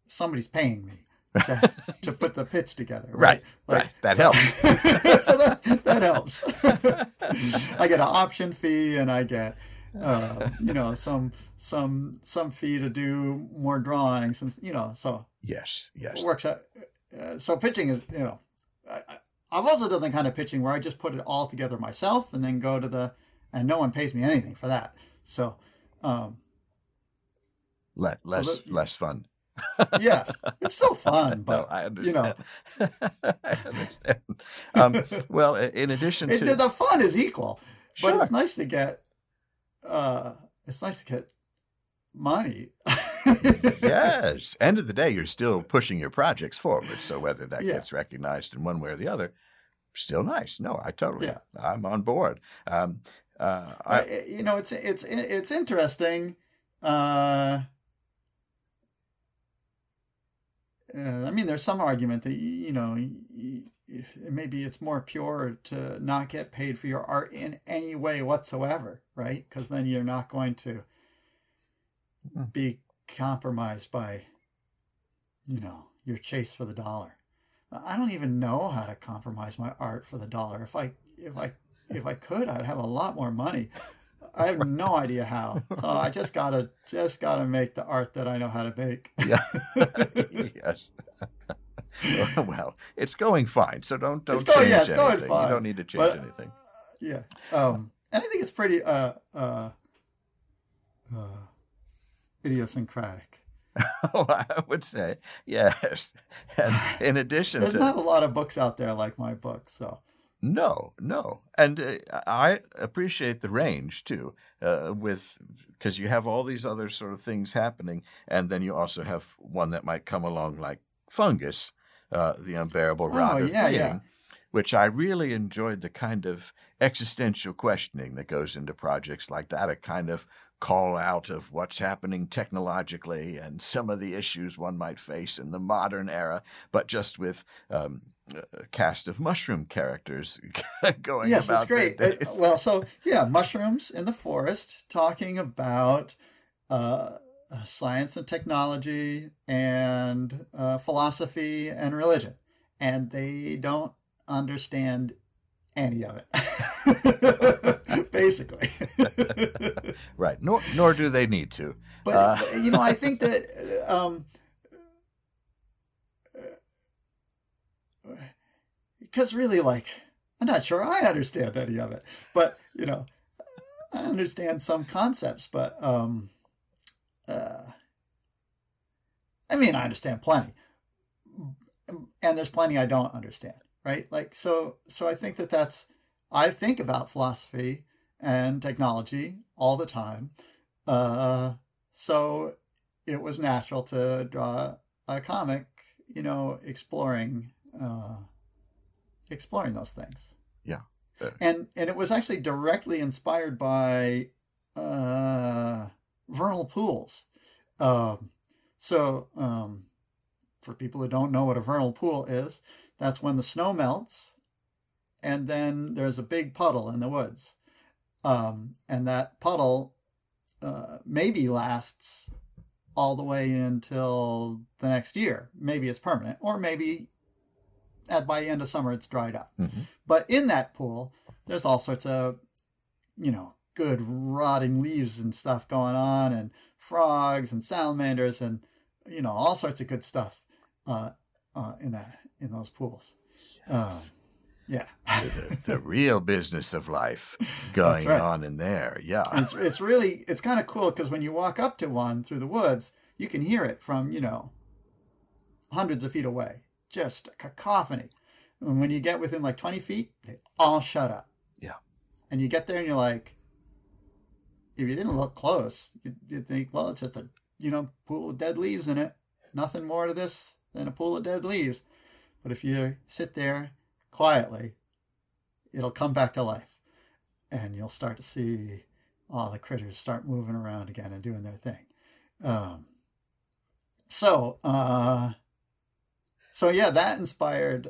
somebody's paying me to, to put the pitch together. Right, Like, right. That so- helps. so that, that helps. I get an option fee and I get, uh, you know, some, some, some fee to do more drawings and, you know, so yes, yes. it works out. Uh, so pitching is, you know, I, I've also done the kind of pitching where I just put it all together myself and then go to the, and no one pays me anything for that. So, um, Le- less that- less fun. Yeah, it's still fun, No, but I you understand. know, I understand. Um, well, in addition it, to the fun is equal, but it's nice to get, uh, it's nice to get money. yes, end of the day, you're still pushing your projects forward. So whether that Yeah. gets recognized in one way or the other, still nice. No, I totally, Yeah. I'm on board. Um, uh, I, I, you know, it's it's it's interesting. Uh, uh, I mean, there's some argument that you know, maybe it's more pure to not get paid for your art in any way whatsoever, right? Because then you're not going to Mm. be compromised by, you know, your chase for the dollar. I don't even know how to compromise my art for the dollar. If I if I if I could, I'd have a lot more money. I have no idea how. So I just gotta just gotta make the art that I know how to make. yeah, yes. well, it's going fine. So don't don't It's going- change yeah, it's going anything. fine. You don't need to change But- anything. Yeah. Um, and I think it's pretty uh uh, uh idiosyncratic. Oh, I would say yes. And in addition There's to not a lot of books out there like my book, so No, no, and uh, I appreciate the range too, uh, with because you have all these other sort of things happening, and then you also have one that might come along like fungus, uh, the unbearable rot Oh, of yeah, being, yeah. which I really enjoyed the kind of existential questioning that goes into projects like that, a kind of call out of what's happening technologically and some of the issues one might face in the modern era, but just with um, cast of mushroom characters going yes, about it's great. It- well, so yeah, mushrooms in the forest, talking about uh, uh, science and technology and uh, philosophy and religion, and they don't understand any of it. Basically. Right. Nor nor do they need to. But Uh. you know, I think that um, because really, like, I'm not sure I understand any of it, but you know, I understand some concepts, but um, uh, I mean, I understand plenty, and there's plenty I don't understand, right? Like, so, so I think that that's I think about philosophy and technology all the time. Uh, so it was natural to draw a comic, you know, exploring uh, exploring those things. Yeah. Uh, And and it was actually directly inspired by uh, vernal pools. Um, so um, for people who don't know what a vernal pool is, that's when the snow melts, and then there's a big puddle in the woods, um, and that puddle uh, maybe lasts all the way until the next year. Maybe it's permanent, or maybe at by the end of summer it's dried up. Mhm. But in that pool, there's all sorts of, you know, good rotting leaves and stuff going on, and frogs and salamanders and you know all sorts of good stuff uh, uh, in that in those pools. Um, yeah, the, the real business of life going right. on in there. Yeah. it's it's really it's kind of cool because when you walk up to one through the woods, you can hear it from you know hundreds of feet away, just a cacophony. And when you get within like twenty feet, they all shut up. Yeah. And you get there and you're like, if you didn't look close, you'd, you'd think, well, it's just a you know pool of dead leaves in it. Nothing more to this than a pool of dead leaves. But if you sit there quietly, it'll come back to life, and you'll start to see all the critters start moving around again and doing their thing. Um, so, uh, so yeah, that inspired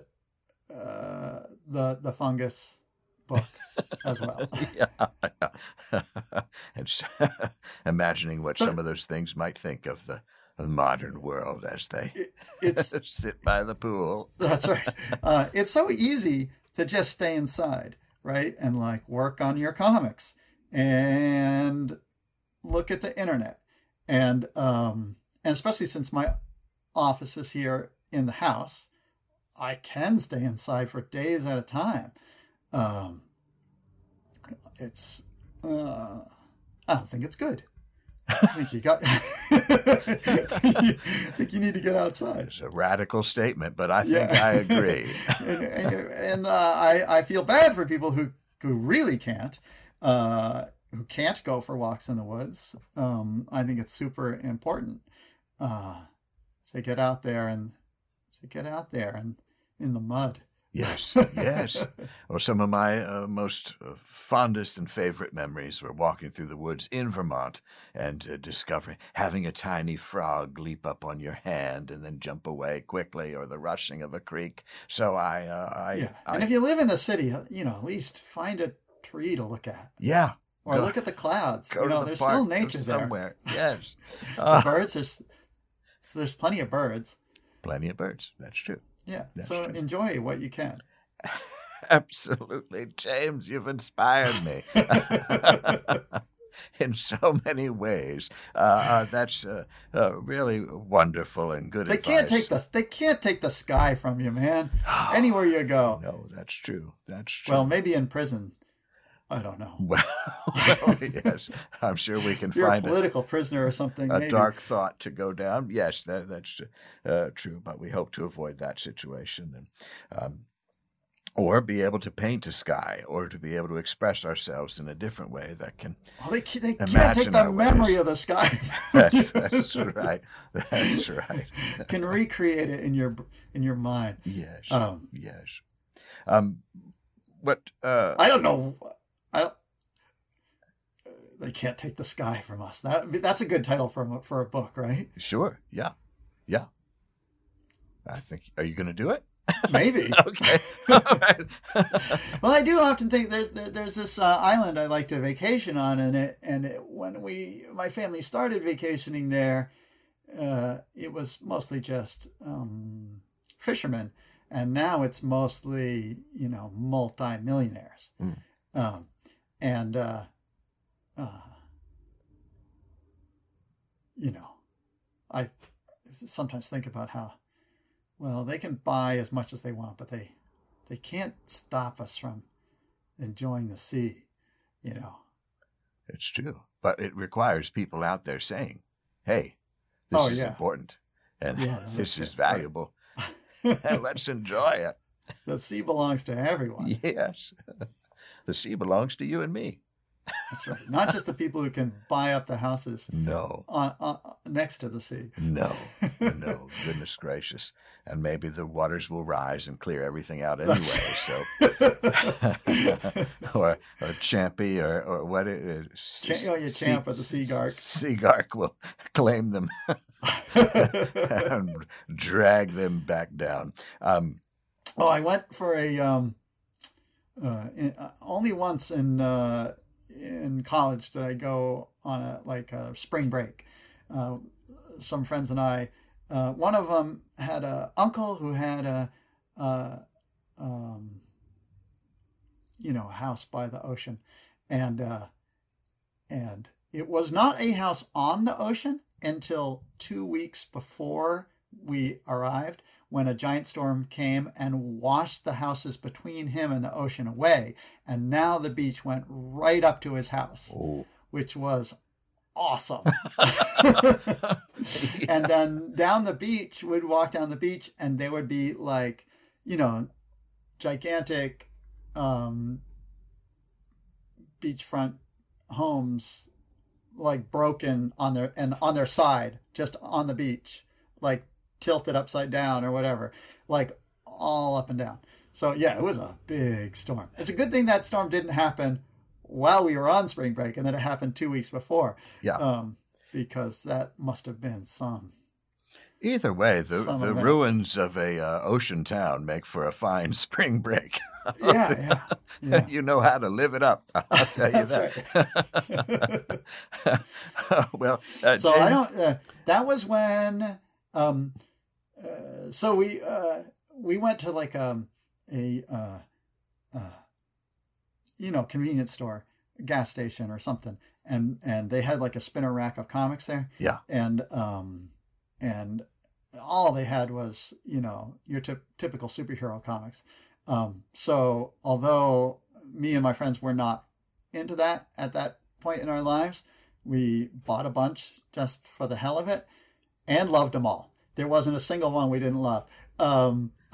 uh, the the fungus book as well. yeah. and imagining what So- some of those things might think of the, the modern world as they It's sit by the pool. That's right. Uh, it's so easy to just stay inside, right? And like work on your comics and look at the internet. And um, and especially since my office is here in the house, I can stay inside for days at a time. Um, it's uh, I don't think it's good. I think you got. I think you need to get outside It's a radical statement, but I think Yeah. I agree. and and, and uh, I I feel bad for people who who really can't, uh, who can't go for walks in the woods. Um, I think it's super important uh, to get out there and to get out there and in the mud. Yes, yes. Well, some of my uh, most uh, fondest and favorite memories were walking through the woods in Vermont and uh, discovering having a tiny frog leap up on your hand and then jump away quickly, or the rushing of a creek. So I, uh, I, Yeah, I and if you live in the city, you know at least find a tree to look at yeah, or Go- look at the clouds. go you know, to the there's park still nature there. somewhere. Yes, The Ah, birds, there's plenty of birds. Plenty of birds. That's true. Yeah, That's so true. enjoy what you can. Absolutely, James, you've inspired me in so many ways. Uh, uh, that's uh, uh, really wonderful and good They advice. can't take the they can't take the sky from you, man. Anywhere you go. No, that's true. That's true. Well, maybe in prison. I don't know. well, well, yes, I'm sure we can you're a find a, political prisoner or something, a maybe. dark thought to go down. Yes, that, that's uh, true, but we hope to avoid that situation and. Um, or be able to paint a sky, or to be able to express ourselves in a different way that can Well, they, they can't take the memory ways. of the sky. That's, that's right. That's right. can recreate it in your in your mind. Yes. Um, yes. Um, what? Uh, I don't know. They can't take the sky from us. That that's a good title for a, for a book, right? sure. Yeah. Yeah. I think. Are you going to do it? Maybe. Okay. Well, I do often think there's there's this uh, island I like to vacation on, and it and it, when we my family started vacationing there, uh, it was mostly just um, fishermen, and now it's mostly you know multi millionaires, Mm. um, and uh, uh, you know, I sometimes think about how well they can buy as much as they want, but they they can't stop us from enjoying the sea, you know. It's true. But it requires people out there saying, hey, this Oh, is yeah. important and Yeah, this is it. Valuable. and let's enjoy it. The sea belongs to everyone. Yes. The sea belongs to you and me. That's right. Not just the people who can buy up the houses No, on, on, next to the sea. no, no. Goodness gracious. And maybe the waters will rise and clear everything out anyway. So, or or Champy or or what it is. Cha- oh, yeah, Champ at the Seagark. Seagark will claim them and drag them back down. Um, Oh, I went for a um, uh, in, uh, only once in uh, in college did I go on a like a spring break. Uh, some friends and I, uh, one of them had a uncle who had a, uh, um, you know, a house by the ocean, and uh, and it was not a house on the ocean until two weeks before we arrived when a giant storm came and washed the houses between him and the ocean away. And now the beach went right up to his house, oh, which was awesome. and then down the beach, we'd walk down the beach and they would be like, you know, gigantic um, beachfront homes like broken on their and on their side just on the beach like tilted upside down or whatever like all up and down so yeah it was a big storm it's a good thing that storm didn't happen while we were on spring break and that it happened two weeks before yeah. um, because that must have been some Either way, the, Some the event. ruins of a uh, ocean town make for a fine spring break. yeah yeah yeah you know how to live it up. I'll tell you that. well, uh, so I don't. Uh, that was when. Um, uh, so we uh, we went to like um, a uh, uh, you know convenience store, gas station or something, and and they had like a spinner rack of comics there. Yeah. And um, and all they had was you know your typ typical superhero comics. Um, so although me and my friends were not into that at that point in our lives, we bought a bunch just for the hell of it and loved them all. There wasn't a single one we didn't love. Um,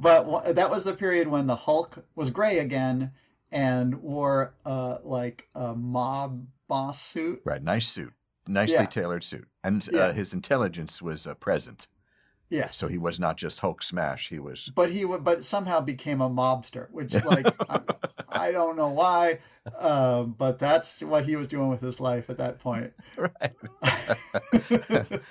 but wh- that was the period when the Hulk was gray again and wore uh, like a mob boss suit. right, nice suit, nicely Yeah. tailored suit, and Yeah. uh, his intelligence was uh, present. Yes. So he was not just Hulk smash. He was but he would, but somehow became a mobster, which like I, I don't know why, um, but that's what he was doing with his life at that point. right.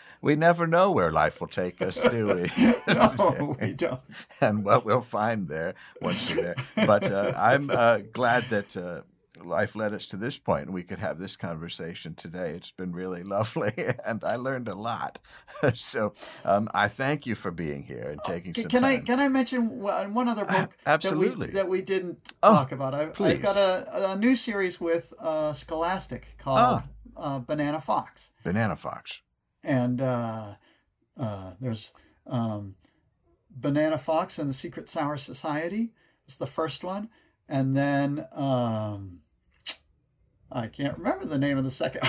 we never know where life will take us, do we? no, we don't. and what we'll find there once we're there. But uh, I'm uh, glad that uh, life led us to this point and we could have this conversation today. It's been really lovely and I learned a lot. so um, I thank you for being here and taking Can, some can I can I mention one other book absolutely. that we, that we didn't Oh, talk about? I, please. I've got a, a new series with uh, Scholastic called uh, Banana Fox, Banana Fox. and uh, uh, there's um, Banana Fox and the Secret Sour Society. It's the first one, and then um, I can't remember the name of the second.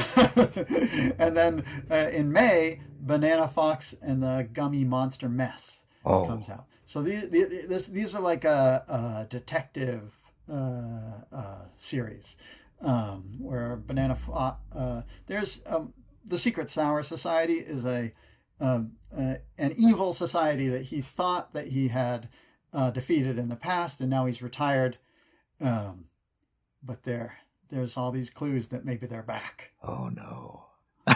and then uh, in May, Banana Fox and the Gummy Monster Mess Oh. comes out. So these these, these are like a, a detective uh, uh, series um, where Banana Fo- uh, there's um, the Secret Sour Society is a um, uh, an evil society that he thought that he had uh, defeated in the past, and now he's retired. Um, but there, there's all these clues that maybe they're back. Oh, no.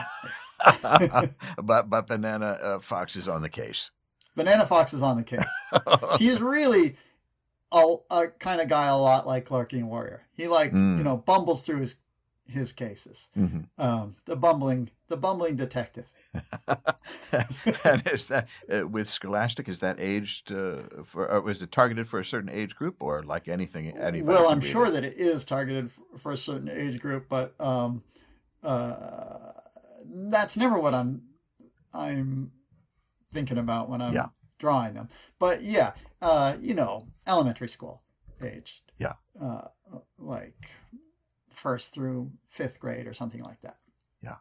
but, but Banana uh, Fox is on the case. Banana Fox is on the case. He's really a, a kind of guy a lot like Clarkian Warrior. He like Mm. you know bumbles through his his cases. Mhm. Um, the bumbling the bumbling detective. and is that uh, with Scholastic? Is that aged uh, for? Or was it targeted for a certain age group, or like anything? Anybody well, I'm sure that it is targeted for a certain age group, but um, uh, that's never what I'm I'm thinking about when I'm Yeah. drawing them. But yeah, uh, you know, elementary school aged. Yeah. Uh, like first through fifth grade or something like that. Yeah,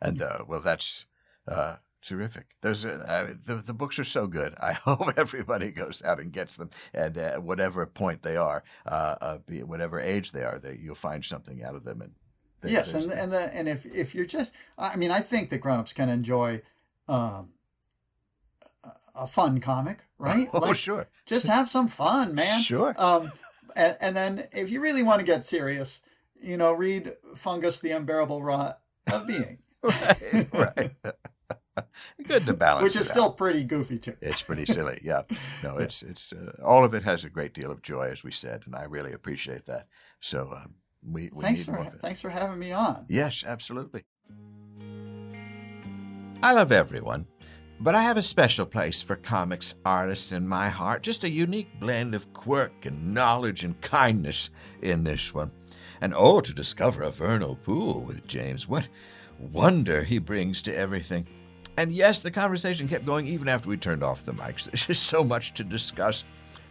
and uh, well, that's uh, terrific. Those are, uh, the the books are so good. I hope everybody goes out and gets them, and uh, whatever point they are, uh, uh, be it whatever age they are, that you'll find something out of them. And there- yes, and the- and the and if if you're just, I mean, I think that grown-ups can enjoy. Um, a- a fun comic, right? oh Like, sure, just have some fun, man. Sure. Um, and, and then if you really want to get serious, you know, read Fungus: The Unbearable Rot of Being, right, right. good to balance, which is it out. still pretty goofy too. It's pretty silly, yeah. No, it's it's uh, all of it has a great deal of joy, as we said, and I really appreciate that. So um, we, we Thanks for more of it. thanks for having me on. Yes, absolutely. I love everyone, but I have a special place for comics artists in my heart. Just a unique blend of quirk and knowledge and kindness in this one. And oh, to discover a vernal pool with James. What wonder he brings to everything. And yes, the conversation kept going even after we turned off the mics. There's just so much to discuss.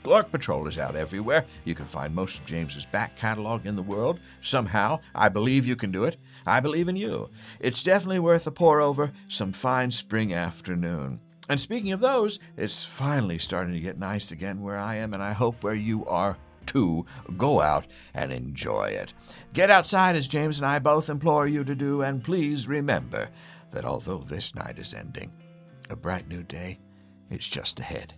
Glork Patrol is out everywhere. You can find most of James's back catalog in the world. Somehow, I believe you can do it. I believe in you. It's definitely worth a pore over some fine spring afternoon. And speaking of those, it's finally starting to get nice again where I am, and I hope where you are too. Go out and enjoy it. Get outside, as James and I both implore you to do, and please remember that although this night is ending, a bright new day is just ahead.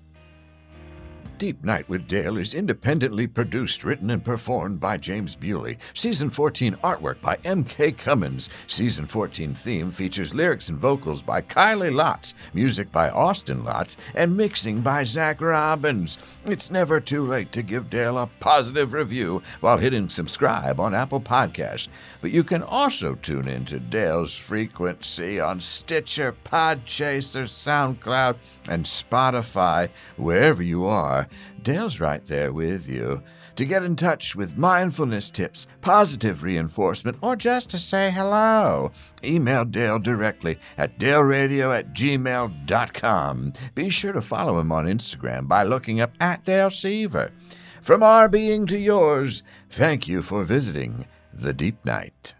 Deep Night with Dale is independently produced, written, and performed by James Bewley. Season 14 artwork by M.K. Cummins. Season 14 theme features lyrics and vocals by Kylie Lotz, music by Austin Lotz, and mixing by Zach Robbins. It's never too late to give Dale a positive review while hitting subscribe on Apple Podcasts. But you can also tune in to Dale's frequency on Stitcher, Podchaser, SoundCloud, and Spotify, wherever you are. Dale's right there with you. To get in touch with mindfulness tips, positive reinforcement, or just to say hello, email Dale directly at daleradio at gmail.com. Be sure to follow him on Instagram by looking up at Dale Seaver. From our being to yours, thank you for visiting The Deep Night.